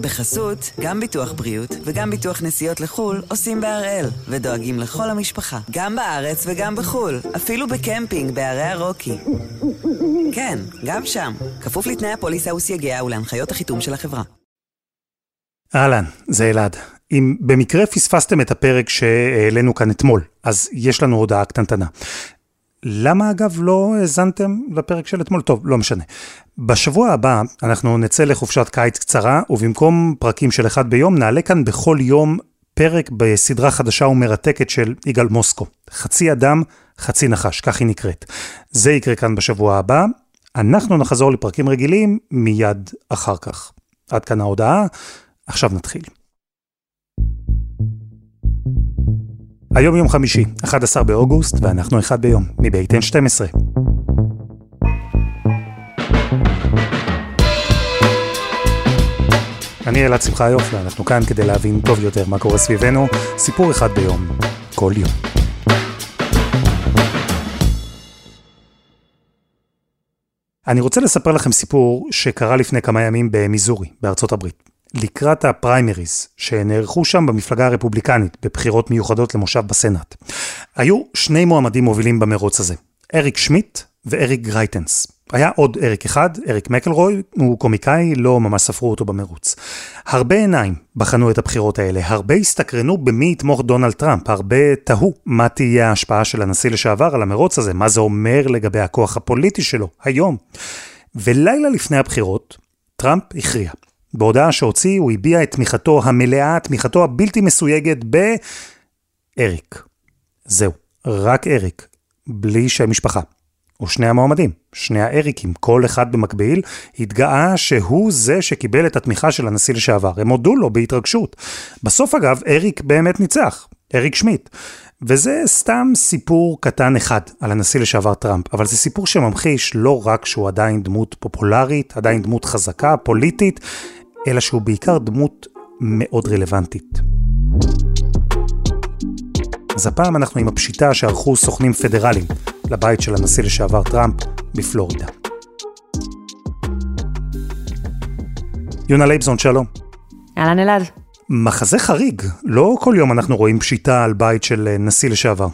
בחסות, גם ביטוח בריאות וגם ביטוח נסיעות לחו"ל עושים בהראל, ודואגים לכל המשפחה, גם בארץ וגם בחו"ל, אפילו בקמפינג בערי הרוקי. כן, גם שם, כפוף לתנאי הפוליסה וסייגיה ולהנחיות החיתום של החברה. אהלן, זה אלעד. אם במקרה פספסתם את הפרק שהעלינו כאן אתמול, אז יש לנו הודעה קטנטנה. למה אגב לא האזנתם לפרק של אתמול? טוב, לא משנה. בשבוע הבא אנחנו נצא לחופשת קיץ קצרה, ובמקום פרקים של אחד ביום, נעלה כאן בכל יום פרק בסדרה חדשה ומרתקת של יגאל מוסקו. חצי אדם, חצי נחש, כך היא נקראת. זה יקרה כאן בשבוע הבא. אנחנו נחזור לפרקים רגילים מיד אחר כך. עד כאן ההודעה, עכשיו נתחיל. היום יום חמישי, 11 באוגוסט, ואנחנו אחד ביום, מבית N12. אני אלעד שמחיוף, ואנחנו כאן כדי להבין טוב יותר מה קורה סביבנו, סיפור אחד ביום, כל יום. אני רוצה לספר לכם סיפור שקרה לפני כמה ימים במיזורי, בארצות הברית. לקראת הפריימריז שנערכו שם במפלגה הרפובליקנית בבחירות מיוחדות למושב בסנאט. היו שני מועמדים מובילים במרוץ הזה, אריק שמיט ואריק גרייטנס. היה עוד אריק אחד, אריק מקלרוי, הוא קומיקאי, לא ממש ספרו אותו במרוץ. הרבה עיניים בחנו את הבחירות האלה, הרבה הסתקרנו במי יתמוך דונלד טראמפ, הרבה תהו מה תהיה ההשפעה של הנשיא לשעבר על המרוץ הזה, מה זה אומר לגבי הכוח הפוליטי שלו היום. ולילה לפני הבחירות, טראמפ הכריע. בהודעה שהוציא הוא הביע את תמיכתו המלאה, תמיכתו הבלתי מסויגת באריק. זהו, רק אריק, בלי שם משפחה. או שני המועמדים, שני האריקים, כל אחד במקביל, התגאה שהוא זה שקיבל את התמיכה של הנשיא לשעבר. הם הודו לו בהתרגשות. בסוף אגב, אריק באמת ניצח, אריק שמיט. וזה סתם סיפור קטן אחד על הנשיא לשעבר טראמפ, אבל זה סיפור שממחיש לא רק שהוא עדיין דמות פופולרית, עדיין דמות חזקה, פוליטית, אלא שהוא בעיקר דמות מאוד רלוונטית. אז הפעם אנחנו עם הפשיטה שערכו סוכנים פדרליים לבית של הנשיא לשעבר טראמפ בפלורידה. יונה לייבזון, שלום. אהלן אלעד. מחזה חריג, לא כל יום אנחנו רואים פשיטה על בית של נשיא לשעבר.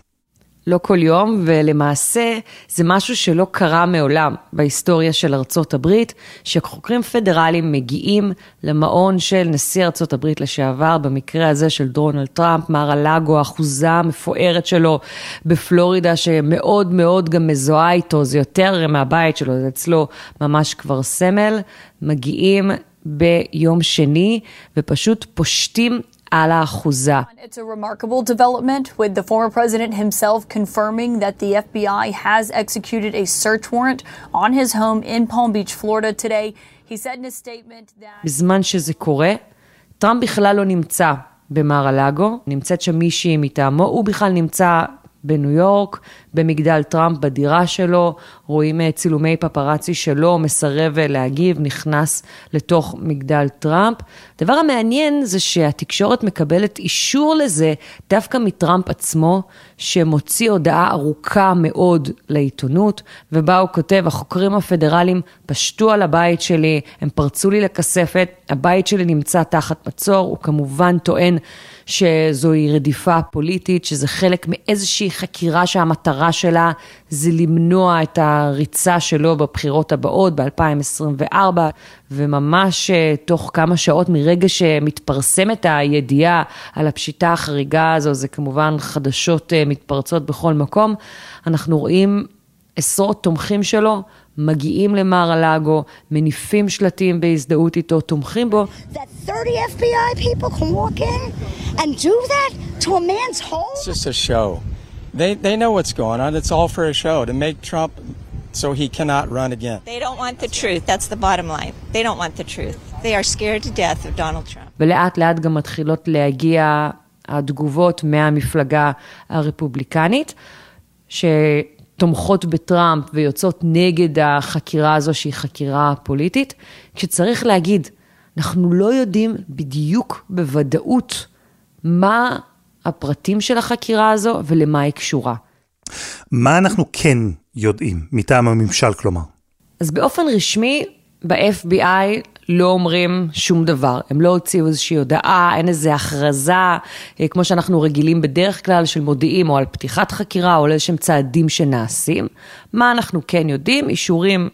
לא כל יום, ולמעשה זה משהו שלא קרה מעולם בהיסטוריה של ארצות הברית, שחוקרים פדרליים מגיעים למעון של נשיא ארצות הברית לשעבר, במקרה הזה של דרונלד טראמפ, מר הלאגו, האחוזה המפוארת שלו בפלורידה, שמאוד מאוד גם מזוהה איתו, זה יותר מהבית שלו, זה אצלו ממש כבר סמל, מגיעים ביום שני ופשוט פושטים על האחוזה. It's a remarkable development with the former president himself confirming that the FBI has executed a search warrant on his home in Palm Beach, Florida today. He said in a statement that... בזמן שזה קורה, טראמפ בכלל לא נמצא במר הלאגו, נמצאת שם מישהי מטעמו, הוא בכלל נמצא בניו יורק, במגדל טראמפ, בדירה שלו, רואים אה, צילומי פפרצי שלו, מסרב אה, להגיב, נכנס לתוך מגדל טראמפ. הדבר המעניין זה שהתקשורת מקבלת אישור לזה דווקא מטראמפ עצמו, שמוציא הודעה ארוכה מאוד לעיתונות, ובה הוא כותב, החוקרים הפדרליים פשטו על הבית שלי, הם פרצו לי לכספת, הבית שלי נמצא תחת מצור, הוא כמובן טוען שזוהי רדיפה פוליטית, שזה חלק מאיזושהי חקירה שהמטרה שלה זה למנוע את הריצה שלו בבחירות הבאות ב-2024, וממש אה, תוך כמה שעות מרגע שמתפרסמת הידיעה על הפשיטה החריגה הזו, זה כמובן חדשות אה, מתפרצות בכל מקום, אנחנו רואים עשרות תומכים שלו מגיעים למר הלאגו, מניפים שלטים בהזדהות איתו, תומכים בו. That 30 FBI people can walk in and do that to a man's home? It's just a show. They, they know what's going on. It's all for a show to make Trump so he cannot run again. They don't want the truth. That's the bottom line. They don't want the truth. They are scared to death of Donald Trump. ולאט לאט גם מתחילות להגיע התגובות מהמפלגה הרפובליקנית, שתומכות בטראמפ ויוצאות נגד החקירה הזו שהיא חקירה פוליטית, כשצריך להגיד, אנחנו לא יודעים בדיוק בוודאות מה הפרטים של החקירה הזו ולמה היא קשורה. מה אנחנו כן יודעים, מטעם הממשל כלומר? אז באופן רשמי, ב-FBI לא אומרים שום דבר, הם לא הוציאו איזושהי הודעה, אין איזו הכרזה, אה, כמו שאנחנו רגילים בדרך כלל, של מודיעים או על פתיחת חקירה או על איזשהם צעדים שנעשים. מה אנחנו כן יודעים? אישורים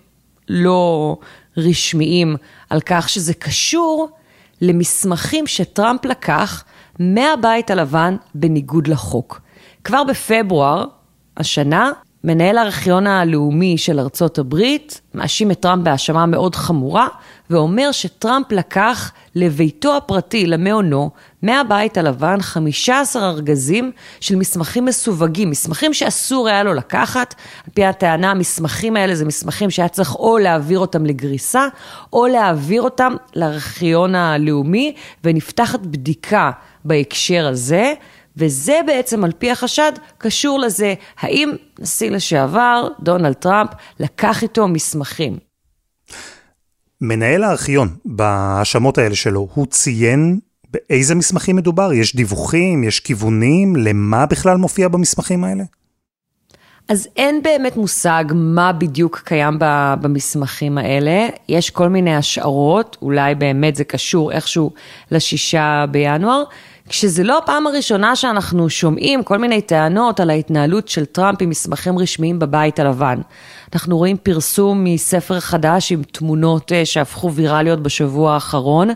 לא רשמיים על כך שזה קשור למסמכים שטראמפ לקח מהבית הלבן בניגוד לחוק. כבר בפברואר השנה, מנהל הארכיון הלאומי של ארצות הברית מאשים את טראמפ בהאשמה מאוד חמורה, ואומר שטראמפ לקח לביתו הפרטי, למעונו, מהבית הלבן 15 ארגזים של מסמכים מסווגים, מסמכים שאסור היה לו לקחת. על פי הטענה, המסמכים האלה זה מסמכים שהיה צריך או להעביר אותם לגריסה, או להעביר אותם לארכיון הלאומי, ונפתחת בדיקה בהקשר הזה. וזה בעצם על פי החשד קשור לזה, האם נשיא לשעבר, דונלד טראמפ, לקח איתו מסמכים. מנהל הארכיון, בהאשמות האלה שלו, הוא ציין באיזה מסמכים מדובר? יש דיווחים, יש כיוונים, למה בכלל מופיע במסמכים האלה? אז אין באמת מושג מה בדיוק קיים במסמכים האלה. יש כל מיני השערות, אולי באמת זה קשור איכשהו לשישה בינואר. כשזה לא הפעם הראשונה שאנחנו שומעים כל מיני טענות על ההתנהלות של טראמפ עם מסמכים רשמיים בבית הלבן. אנחנו רואים פרסום מספר חדש עם תמונות אה, שהפכו ויראליות בשבוע האחרון,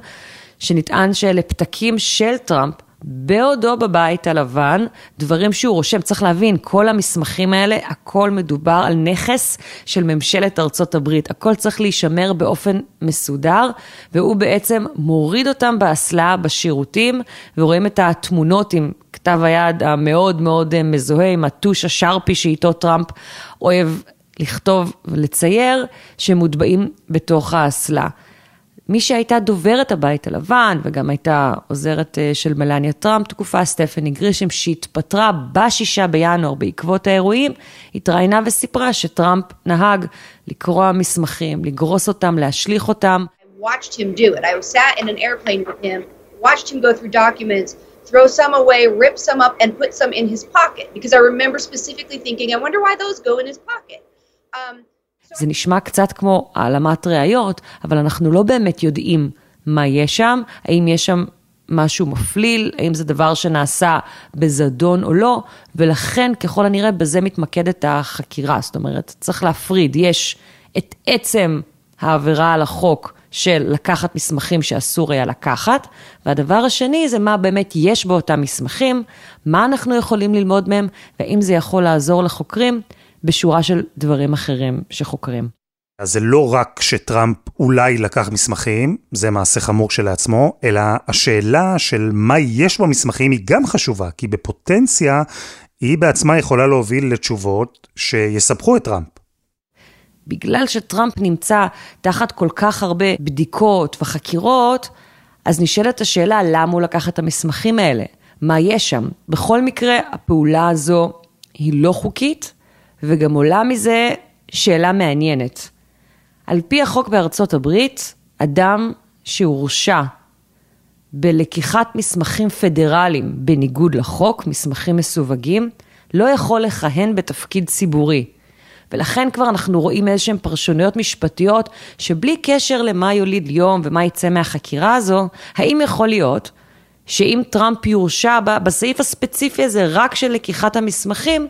שנטען שאלה פתקים של טראמפ בעודו בבית הלבן, דברים שהוא רושם, צריך להבין, כל המסמכים האלה, הכל מדובר על נכס של ממשלת ארצות הברית, הכל צריך להישמר באופן מסודר, והוא בעצם מוריד אותם באסלה בשירותים, ורואים את התמונות עם כתב היד המאוד מאוד מזוהה, עם הטוש השרפי שאיתו טראמפ אוהב לכתוב ולצייר, שמוטבעים בתוך האסלה. מי שהייתה דוברת הבית הלבן וגם הייתה עוזרת אה, של מלניה טראמפ תקופה, סטפני גרישם, שהתפטרה בשישה בינואר בעקבות האירועים, התראיינה וסיפרה שטראמפ נהג לקרוע מסמכים, לגרוס אותם, להשליך אותם. throw some away, rip some up, and put some in his pocket. Because I remember specifically thinking, I wonder why those go in his pocket. Um, זה נשמע קצת כמו העלמת ראיות, אבל אנחנו לא באמת יודעים מה יש שם, האם יש שם משהו מפליל, האם זה דבר שנעשה בזדון או לא, ולכן ככל הנראה בזה מתמקדת החקירה. זאת אומרת, צריך להפריד, יש את עצם העבירה על החוק של לקחת מסמכים שאסור היה לקחת, והדבר השני זה מה באמת יש באותם מסמכים, מה אנחנו יכולים ללמוד מהם, והאם זה יכול לעזור לחוקרים בשורה של דברים אחרים שחוקרים. אז זה לא רק שטראמפ אולי לקח מסמכים, זה מעשה חמור כשלעצמו, אלא השאלה של מה יש במסמכים היא גם חשובה, כי בפוטנציה היא בעצמה יכולה להוביל לתשובות שיסבכו את טראמפ. בגלל שטראמפ נמצא תחת כל כך הרבה בדיקות וחקירות, אז נשאלת השאלה למה הוא לקח את המסמכים האלה, מה יש שם. בכל מקרה, הפעולה הזו היא לא חוקית, וגם עולה מזה שאלה מעניינת. על פי החוק בארצות הברית, אדם שהורשע בלקיחת מסמכים פדרליים בניגוד לחוק, מסמכים מסווגים, לא יכול לכהן בתפקיד ציבורי. ולכן כבר אנחנו רואים איזשהן פרשנויות משפטיות שבלי קשר למה יוליד יום ומה יצא מהחקירה הזו, האם יכול להיות שאם טראמפ יורשע בסעיף הספציפי הזה רק של לקיחת המסמכים,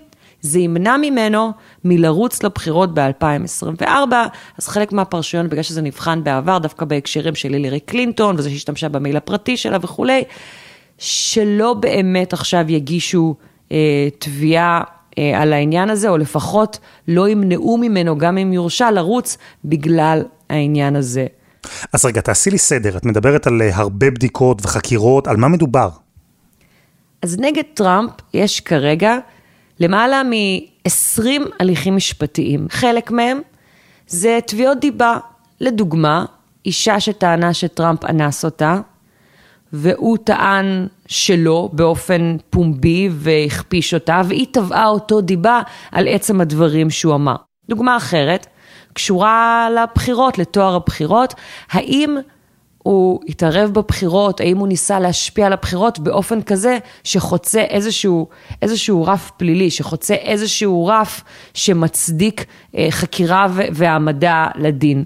זה ימנע ממנו מלרוץ לבחירות ב-2024, אז חלק מהפרשיות, בגלל שזה נבחן בעבר, דווקא בהקשרים של הילרי קלינטון, וזה שהשתמשה במייל הפרטי שלה וכולי, שלא באמת עכשיו יגישו אה, תביעה אה, על העניין הזה, או לפחות לא ימנעו ממנו, גם אם יורשע, לרוץ בגלל העניין הזה. אז רגע, תעשי לי סדר, את מדברת על אה, הרבה בדיקות וחקירות, על מה מדובר? אז נגד טראמפ יש כרגע למעלה מ-20 הליכים משפטיים. חלק מהם זה תביעות דיבה. לדוגמה, אישה שטענה שטראמפ אנס אותה, והוא טען שלא באופן פומבי והכפיש אותה, והיא תבעה אותו דיבה על עצם הדברים שהוא אמר. דוגמה אחרת, קשורה לבחירות, לתואר הבחירות, האם הוא התערב בבחירות, האם הוא ניסה להשפיע על הבחירות באופן כזה שחוצה איזשהו, איזשהו רף פלילי, שחוצה איזשהו רף שמצדיק אה, חקירה והעמדה לדין.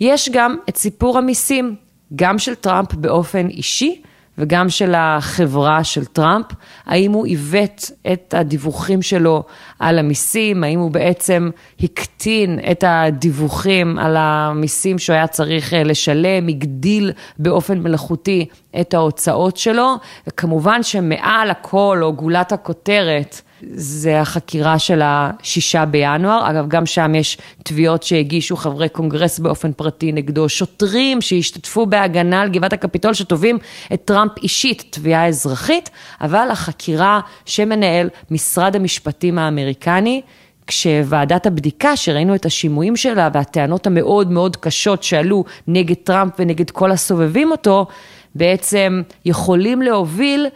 יש גם את סיפור המיסים, גם של טראמפ באופן אישי, וגם של החברה של טראמפ, האם הוא עיוות את הדיווחים שלו על המיסים, האם הוא בעצם הקטין את הדיווחים על המיסים שהוא היה צריך אה, לשלם, הגדיל באופן מלאכותי את ההוצאות שלו, וכמובן שמעל הכל, או גולת הכותרת, זה החקירה של השישה בינואר. אגב, גם שם יש תביעות שהגישו חברי קונגרס באופן פרטי נגדו, שוטרים שהשתתפו בהגנה על גבעת הקפיטול שתובעים את טראמפ אישית, תביעה אזרחית, אבל החקירה שמנהל משרד המשפטים האמריקני, כשוועדת הבדיקה, שראינו את השימועים שלה והטענות המאוד מאוד קשות שעלו נגד טראמפ ונגד כל הסובבים אותו, בעצם יכולים להוביל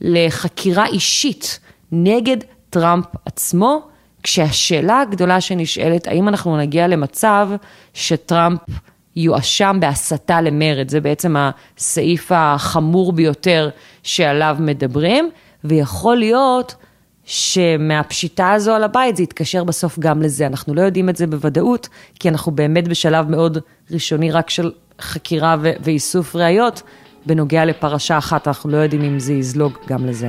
לחקירה אישית נגד טראמפ עצמו, כשהשאלה הגדולה שנשאלת, האם אנחנו נגיע למצב שטראמפ יואשם בהסתה למרד, זה בעצם הסעיף החמור ביותר שעליו מדברים, ויכול להיות שמהפשיטה הזו על הבית זה יתקשר בסוף גם לזה. אנחנו לא יודעים את זה בוודאות, כי אנחנו באמת בשלב מאוד ראשוני רק של חקירה ואיסוף ראיות. בנוגע לפרשה אחת, אנחנו לא יודעים אם זה יזלוג גם לזה.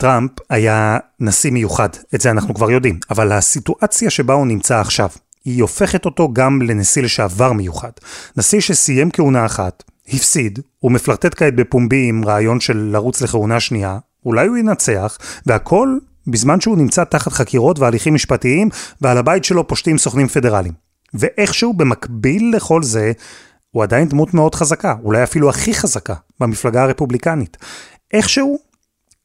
טראמפ היה נשיא מיוחד, את זה אנחנו כבר יודעים, אבל הסיטואציה שבה הוא נמצא עכשיו, היא הופכת אותו גם לנשיא לשעבר מיוחד. נשיא שסיים כהונה אחת, הפסיד, הוא מפלרטט כעת בפומבי עם רעיון של לרוץ לכהונה שנייה, אולי הוא ינצח, והכל בזמן שהוא נמצא תחת חקירות והליכים משפטיים, ועל הבית שלו פושטים סוכנים פדרליים. ואיכשהו במקביל לכל זה, הוא עדיין דמות מאוד חזקה, אולי אפילו הכי חזקה, במפלגה הרפובליקנית. איכשהו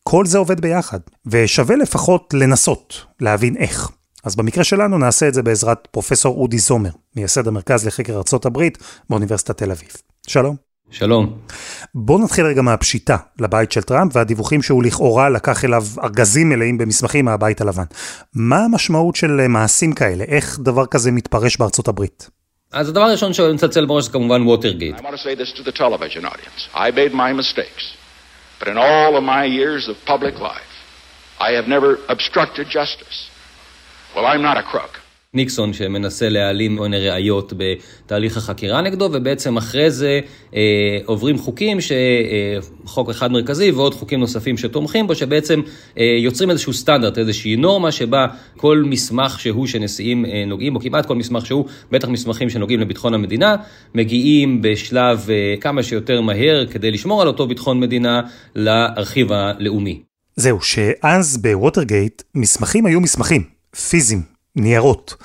כל זה עובד ביחד, ושווה לפחות לנסות להבין איך. אז במקרה שלנו נעשה את זה בעזרת פרופסור אודי זומר, מייסד המרכז לחקר ארצות הברית באוניברסיטת תל אביב. שלום. שלום. בואו נתחיל רגע מהפשיטה לבית של טראמפ והדיווחים שהוא לכאורה לקח אליו ארגזים מלאים במסמכים מהבית הלבן. מה המשמעות של מעשים כאלה? איך דבר כזה מתפרש בארצות הברית? אז הדבר הראשון שמצלצל בראש זה כמובן ווטרגייט. But in all of my years of public life, I have never obstructed justice. Well, I'm not a crook. ניקסון שמנסה להעלים עוני ראיות בתהליך החקירה נגדו, ובעצם אחרי זה אה, עוברים חוקים, ש, אה, חוק אחד מרכזי ועוד חוקים נוספים שתומכים בו, שבעצם אה, יוצרים איזשהו סטנדרט, איזושהי נורמה שבה כל מסמך שהוא שנשיאים אה, נוגעים בו, כמעט כל מסמך שהוא, בטח מסמכים שנוגעים לביטחון המדינה, מגיעים בשלב אה, כמה שיותר מהר כדי לשמור על אותו ביטחון מדינה לארכיב הלאומי. זהו, שאז בווטרגייט מסמכים היו מסמכים, פיזיים, ניירות.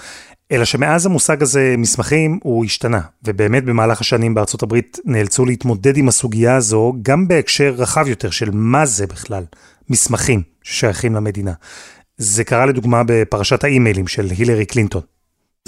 אלא שמאז המושג הזה, מסמכים, הוא השתנה, ובאמת במהלך השנים בארצות הברית נאלצו להתמודד עם הסוגיה הזו, גם בהקשר רחב יותר של מה זה בכלל מסמכים ששייכים למדינה. זה קרה לדוגמה בפרשת האימיילים של הילרי קלינטון.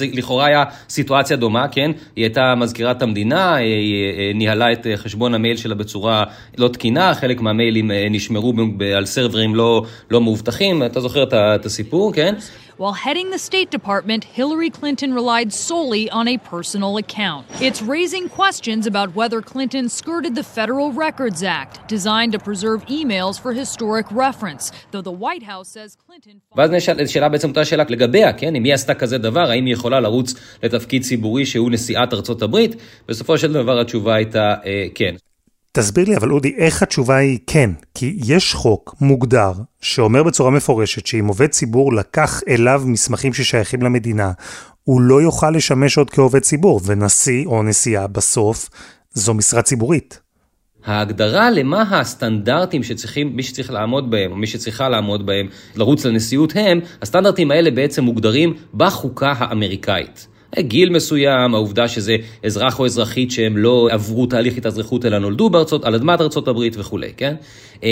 זה לכאורה היה סיטואציה דומה, כן? היא הייתה מזכירת המדינה, היא ניהלה את חשבון המייל שלה בצורה לא תקינה, חלק מהמיילים נשמרו על סרברים לא, לא מאובטחים, אתה זוכר את הסיפור, כן? While heading the State Department, Hillary Clinton relied solely on a personal account. It's raising questions about whether Clinton skirted the Federal Records Act, designed to preserve emails for historic reference, though the White House says Clinton... ואז נשאלה בעצם אותה שאלה לגביה, כן? אם היא עשתה כזה דבר, האם היא יכולה לרוץ לתפקיד ציבורי שהוא נשיאת ארצות הברית? בסופו של דבר התשובה הייתה אה, כן. תסביר לי, אבל אודי, איך התשובה היא כן? כי יש חוק מוגדר שאומר בצורה מפורשת שאם עובד ציבור לקח אליו מסמכים ששייכים למדינה, הוא לא יוכל לשמש עוד כעובד ציבור, ונשיא או נשיאה בסוף זו משרה ציבורית. ההגדרה למה הסטנדרטים שצריכים, מי שצריך לעמוד בהם, או מי שצריכה לעמוד בהם, לרוץ לנשיאות הם, הסטנדרטים האלה בעצם מוגדרים בחוקה האמריקאית. גיל מסוים, העובדה שזה אזרח או אזרחית שהם לא עברו תהליך התאזרחות אלא נולדו בארצות, על אדמת ארצות הברית וכולי, כן? אה,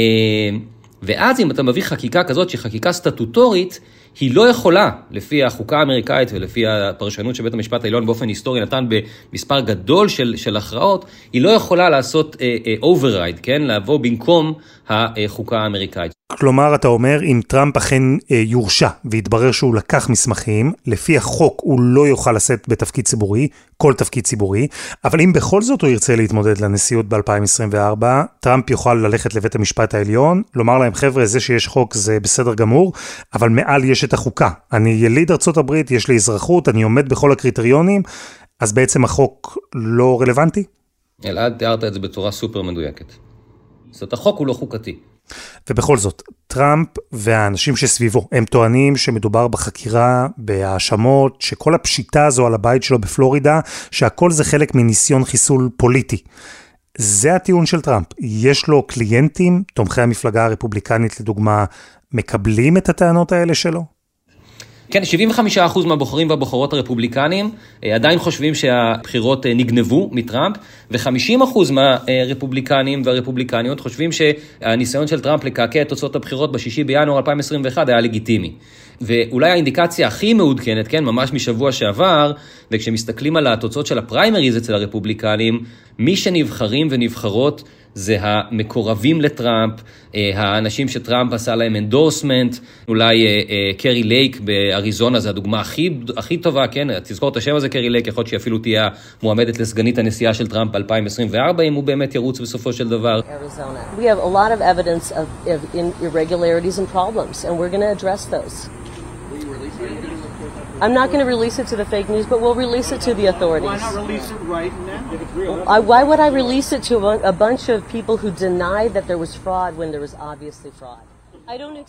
ואז אם אתה מביא חקיקה כזאת שהיא חקיקה סטטוטורית, היא לא יכולה, לפי החוקה האמריקאית ולפי הפרשנות שבית המשפט העליון באופן היסטורי נתן במספר גדול של, של הכרעות, היא לא יכולה לעשות override, אה, אה, כן? לבוא במקום החוקה האמריקאית. כלומר, אתה אומר, אם טראמפ אכן אה, יורשע ויתברר שהוא לקח מסמכים, לפי החוק הוא לא יוכל לשאת בתפקיד ציבורי, כל תפקיד ציבורי, אבל אם בכל זאת הוא ירצה להתמודד לנשיאות ב-2024, טראמפ יוכל ללכת לבית המשפט העליון, לומר להם, חבר'ה, זה שיש חוק זה בסדר גמור, אבל מעל יש את החוקה. אני יליד ארצות הברית, יש לי אזרחות, אני עומד בכל הקריטריונים, אז בעצם החוק לא רלוונטי? אלעד, תיארת את זה בצורה סופר מדויקת. זאת אומרת, החוק הוא לא חוקתי. ובכל זאת, טראמפ והאנשים שסביבו, הם טוענים שמדובר בחקירה, בהאשמות, שכל הפשיטה הזו על הבית שלו בפלורידה, שהכל זה חלק מניסיון חיסול פוליטי. זה הטיעון של טראמפ. יש לו קליינטים, תומכי המפלגה הרפובליקנית לדוגמה, מקבלים את הטענות האלה שלו? כן, 75% מהבוחרים והבוחרות הרפובליקנים אה, עדיין חושבים שהבחירות אה, נגנבו מטראמפ, ו-50% מהרפובליקנים והרפובליקניות חושבים שהניסיון של טראמפ לקעקע את תוצאות הבחירות ב-6 בינואר 2021 היה לגיטימי. ואולי האינדיקציה הכי מעודכנת, כן, ממש משבוע שעבר, וכשמסתכלים על התוצאות של הפריימריז אצל הרפובליקנים, מי שנבחרים ונבחרות זה המקורבים לטראמפ, אה, האנשים שטראמפ עשה להם endorsement, אולי אה, אה, קרי לייק באריזונה זה הדוגמה הכי, הכי טובה, כן? תזכור את השם הזה, קרי לייק, יכול להיות שהיא אפילו תהיה מועמדת לסגנית הנשיאה של טראמפ ב-2024, אם הוא באמת ירוץ בסופו של דבר. We have a lot of evidence of, of irregularities and problems, and we're going to address those. I'm not going to release it to the fake news, but we'll release it to the authorities. Why not release it right now? I, why would I release it to a, bunch of people who deny that there was fraud when there was obviously fraud?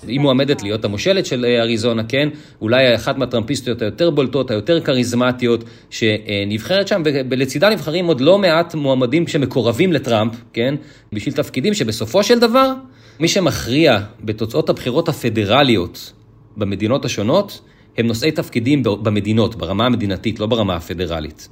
היא מועמדת להיות המושלת של אריזונה, כן? אולי אחת מהטראמפיסטיות היותר בולטות, היותר כריזמטיות, שנבחרת שם, ולצידה נבחרים עוד לא מעט מועמדים שמקורבים לטראמפ, כן? בשביל תפקידים שבסופו של דבר, מי שמכריע בתוצאות הבחירות הפדרליות במדינות השונות, הם נושאי תפקידים במדינות, ברמה המדינתית, לא ברמה הפדרלית.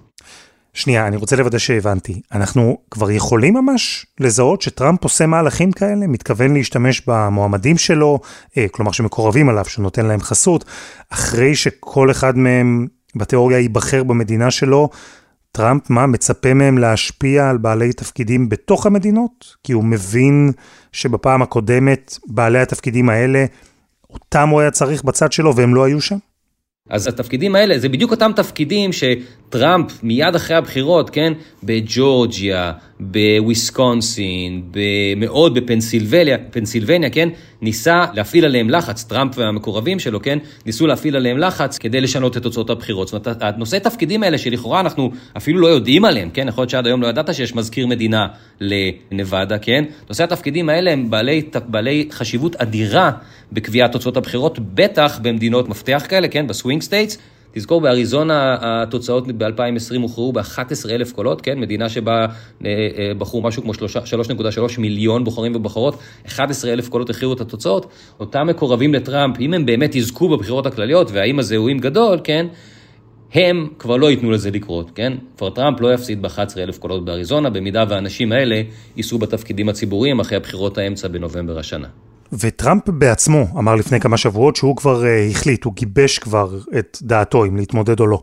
שנייה, אני רוצה לוודא שהבנתי. אנחנו כבר יכולים ממש לזהות שטראמפ עושה מהלכים כאלה, מתכוון להשתמש במועמדים שלו, אה, כלומר שמקורבים עליו, שנותן להם חסות, אחרי שכל אחד מהם בתיאוריה ייבחר במדינה שלו, טראמפ, מה, מצפה מהם להשפיע על בעלי תפקידים בתוך המדינות? כי הוא מבין שבפעם הקודמת בעלי התפקידים האלה, אותם הוא היה צריך בצד שלו והם לא היו שם? אז התפקידים האלה, זה בדיוק אותם תפקידים שטראמפ מיד אחרי הבחירות, כן, בג'ורג'יה, בוויסקונסין, מאוד בפנסילבניה, פנסילבניה, כן, ניסה להפעיל עליהם לחץ, טראמפ והמקורבים שלו, כן, ניסו להפעיל עליהם לחץ כדי לשנות את תוצאות הבחירות. זאת אומרת, הנושאי תפקידים האלה שלכאורה אנחנו אפילו לא יודעים עליהם, כן, יכול להיות שעד היום לא ידעת שיש מזכיר מדינה לנבדה, כן, נושאי התפקידים האלה הם בעלי, בעלי חשיבות אדירה בקביעת תוצאות הבחירות, בטח במדינות מפתח כאלה, כן, ב swing states. תזכור, באריזונה התוצאות ב-2020 הוכרעו ב-11,000 קולות, כן? מדינה שבה אה, אה, בחרו משהו כמו 3.3 מיליון בוחרים ובוחרות, 11,000 קולות הכריעו את התוצאות. אותם מקורבים לטראמפ, אם הם באמת יזכו בבחירות הכלליות, והאם הזיהויים גדול, כן? הם כבר לא ייתנו לזה לקרות, כן? כבר טראמפ לא יפסיד ב-11,000 קולות באריזונה, במידה והאנשים האלה ייסעו בתפקידים הציבוריים אחרי הבחירות האמצע בנובמבר השנה. וטראמפ בעצמו אמר לפני כמה שבועות שהוא כבר uh, החליט, הוא גיבש כבר את דעתו אם להתמודד או לא.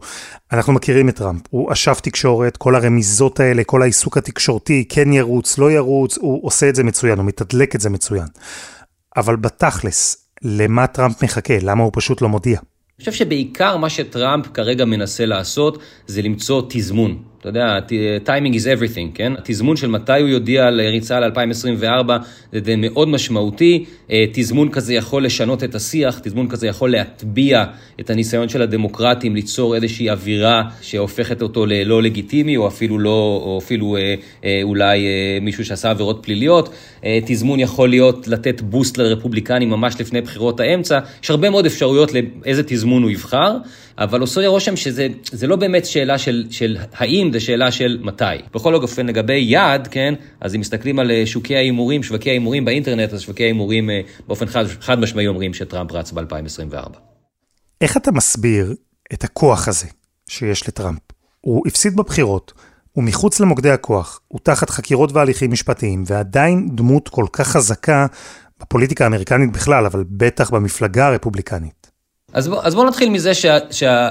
אנחנו מכירים את טראמפ, הוא אשף תקשורת, כל הרמיזות האלה, כל העיסוק התקשורתי, כן ירוץ, לא ירוץ, הוא עושה את זה מצוין, הוא מתדלק את זה מצוין. אבל בתכלס, למה טראמפ מחכה? למה הוא פשוט לא מודיע? אני חושב שבעיקר מה שטראמפ כרגע מנסה לעשות זה למצוא תזמון. אתה יודע, timing is everything, כן? התזמון של מתי הוא יודיע על ריצה ל-2024 זה מאוד משמעותי. אה, תזמון כזה יכול לשנות את השיח, תזמון כזה יכול להטביע את הניסיון של הדמוקרטים ליצור איזושהי אווירה שהופכת אותו ללא לגיטימי, או אפילו לא, או אפילו אה, אה, אולי אה, מישהו שעשה עבירות פליליות. אה, תזמון יכול להיות לתת בוסט לרפובליקנים ממש לפני בחירות האמצע. יש הרבה מאוד אפשרויות לאיזה תזמון הוא יבחר. אבל עושה לי רושם שזה לא באמת שאלה של, של האם, זה שאלה של מתי. בכל אופן, לגבי יעד, כן, אז אם מסתכלים על אה, שוקי ההימורים, שווקי ההימורים באינטרנט, אז שווקי ההימורים אה, באופן חד, חד משמעי אומרים שטראמפ רץ ב-2024. איך אתה מסביר את הכוח הזה שיש לטראמפ? הוא הפסיד בבחירות, הוא מחוץ למוקדי הכוח, הוא תחת חקירות והליכים משפטיים, ועדיין דמות כל כך חזקה בפוליטיקה האמריקנית בכלל, אבל בטח במפלגה הרפובליקנית. אז בואו בוא נתחיל מזה שה... שה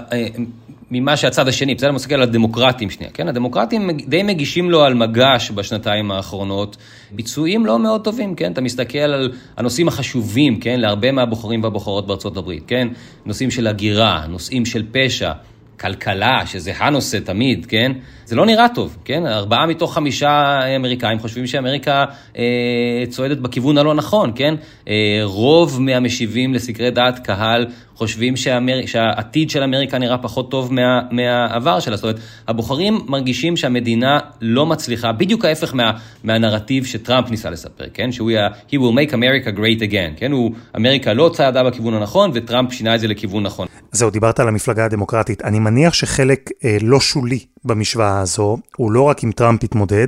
ממה שהצד השני, בסדר? מסתכל על הדמוקרטים שנייה, כן? הדמוקרטים די מגישים לו על מגש בשנתיים האחרונות ביצועים לא מאוד טובים, כן? אתה מסתכל על הנושאים החשובים, כן? להרבה מהבוחרים והבוחרות בארצות הברית, כן? נושאים של הגירה, נושאים של פשע. כלכלה, שזה הנושא תמיד, כן? זה לא נראה טוב, כן? ארבעה מתוך חמישה אמריקאים חושבים שאמריקה אה, צועדת בכיוון הלא נכון, כן? אה, רוב מהמשיבים לסקרי דעת קהל חושבים שאמר... שהעתיד של אמריקה נראה פחות טוב מה... מהעבר שלה. זאת אומרת, הבוחרים מרגישים שהמדינה לא מצליחה, בדיוק ההפך מה... מהנרטיב שטראמפ ניסה לספר, כן? שהוא יהיה, he will make America great again, כן? הוא, אמריקה לא צעדה בכיוון הנכון, וטראמפ שינה את זה לכיוון נכון. זהו, דיברת על המפלגה הדמוקרטית. אני מניח שחלק אה, לא שולי במשוואה הזו, הוא לא רק אם טראמפ יתמודד,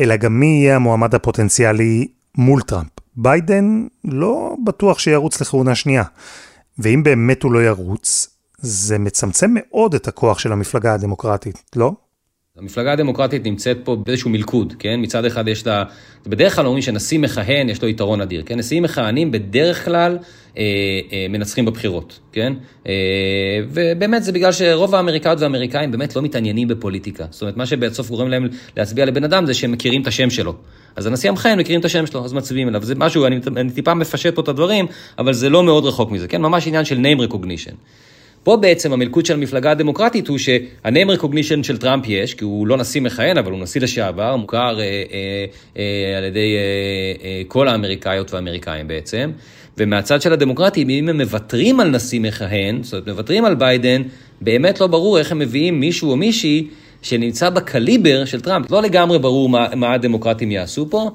אלא גם מי יהיה המועמד הפוטנציאלי מול טראמפ. ביידן לא בטוח שירוץ לכהונה שנייה. ואם באמת הוא לא ירוץ, זה מצמצם מאוד את הכוח של המפלגה הדמוקרטית, לא? המפלגה הדמוקרטית נמצאת פה באיזשהו מלכוד, כן? מצד אחד יש לה, בדרך כלל אומרים שנשיא מכהן, יש לו יתרון אדיר, כן? נשיאים מכהנים בדרך כלל אה, אה, מנצחים בבחירות, כן? אה, ובאמת זה בגלל שרוב האמריקאיות והאמריקאים באמת לא מתעניינים בפוליטיקה. זאת אומרת, מה שבסוף גורם להם להצביע לבן אדם זה שהם מכירים את השם שלו. אז הנשיא המכהן מכירים את השם שלו, אז מצביעים אליו. זה משהו, אני, אני טיפה מפשט פה את הדברים, אבל זה לא מאוד רחוק מזה, כן? ממש עניין של name recognition. פה בעצם המלכוד של המפלגה הדמוקרטית הוא שה-name recognition של טראמפ יש, כי הוא לא נשיא מכהן, אבל הוא נשיא לשעבר, מוכר אה, אה, אה, על ידי אה, אה, כל האמריקאיות והאמריקאים בעצם. ומהצד של הדמוקרטים, אם הם מוותרים על נשיא מכהן, זאת אומרת, מוותרים על ביידן, באמת לא ברור איך הם מביאים מישהו או מישהי שנמצא בקליבר של טראמפ. לא לגמרי ברור מה, מה הדמוקרטים יעשו פה.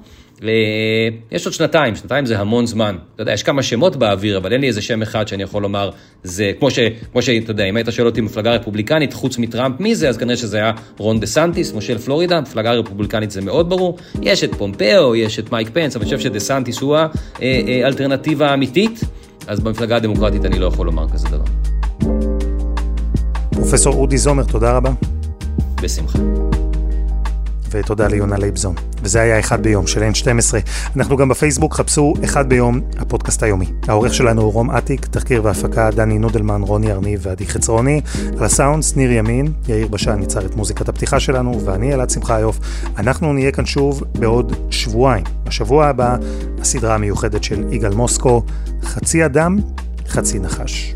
יש עוד שנתיים, שנתיים זה המון זמן. אתה יודע, יש כמה שמות באוויר, אבל אין לי איזה שם אחד שאני יכול לומר, זה כמו ש... כמו שאתה יודע, אם היית שואל אותי מפלגה רפובליקנית, חוץ מטראמפ, מי זה? אז כנראה שזה היה רון דה סנטיס, מושל פלורידה, מפלגה רפובליקנית זה מאוד ברור. יש את פומפאו, יש את מייק פנס, אבל אני חושב שדה סנטיס הוא האלטרנטיבה האמיתית, אז במפלגה הדמוקרטית אני לא יכול לומר כזה דבר. פרופסור אודי זומר, תודה רבה. בשמחה. ותודה ליונה לייבזון. וזה היה אחד ביום של N12. אנחנו גם בפייסבוק, חפשו אחד ביום, הפודקאסט היומי. העורך שלנו הוא רום אטיק, תחקיר והפקה דני נודלמן, רוני ארניב ועדי חצרוני. על הסאונד, ניר ימין, יאיר בשן ייצר את מוזיקת הפתיחה שלנו, ואני אלעד שמחיוף. אנחנו נהיה כאן שוב בעוד שבועיים. בשבוע הבא, הסדרה המיוחדת של יגאל מוסקו, חצי אדם, חצי נחש.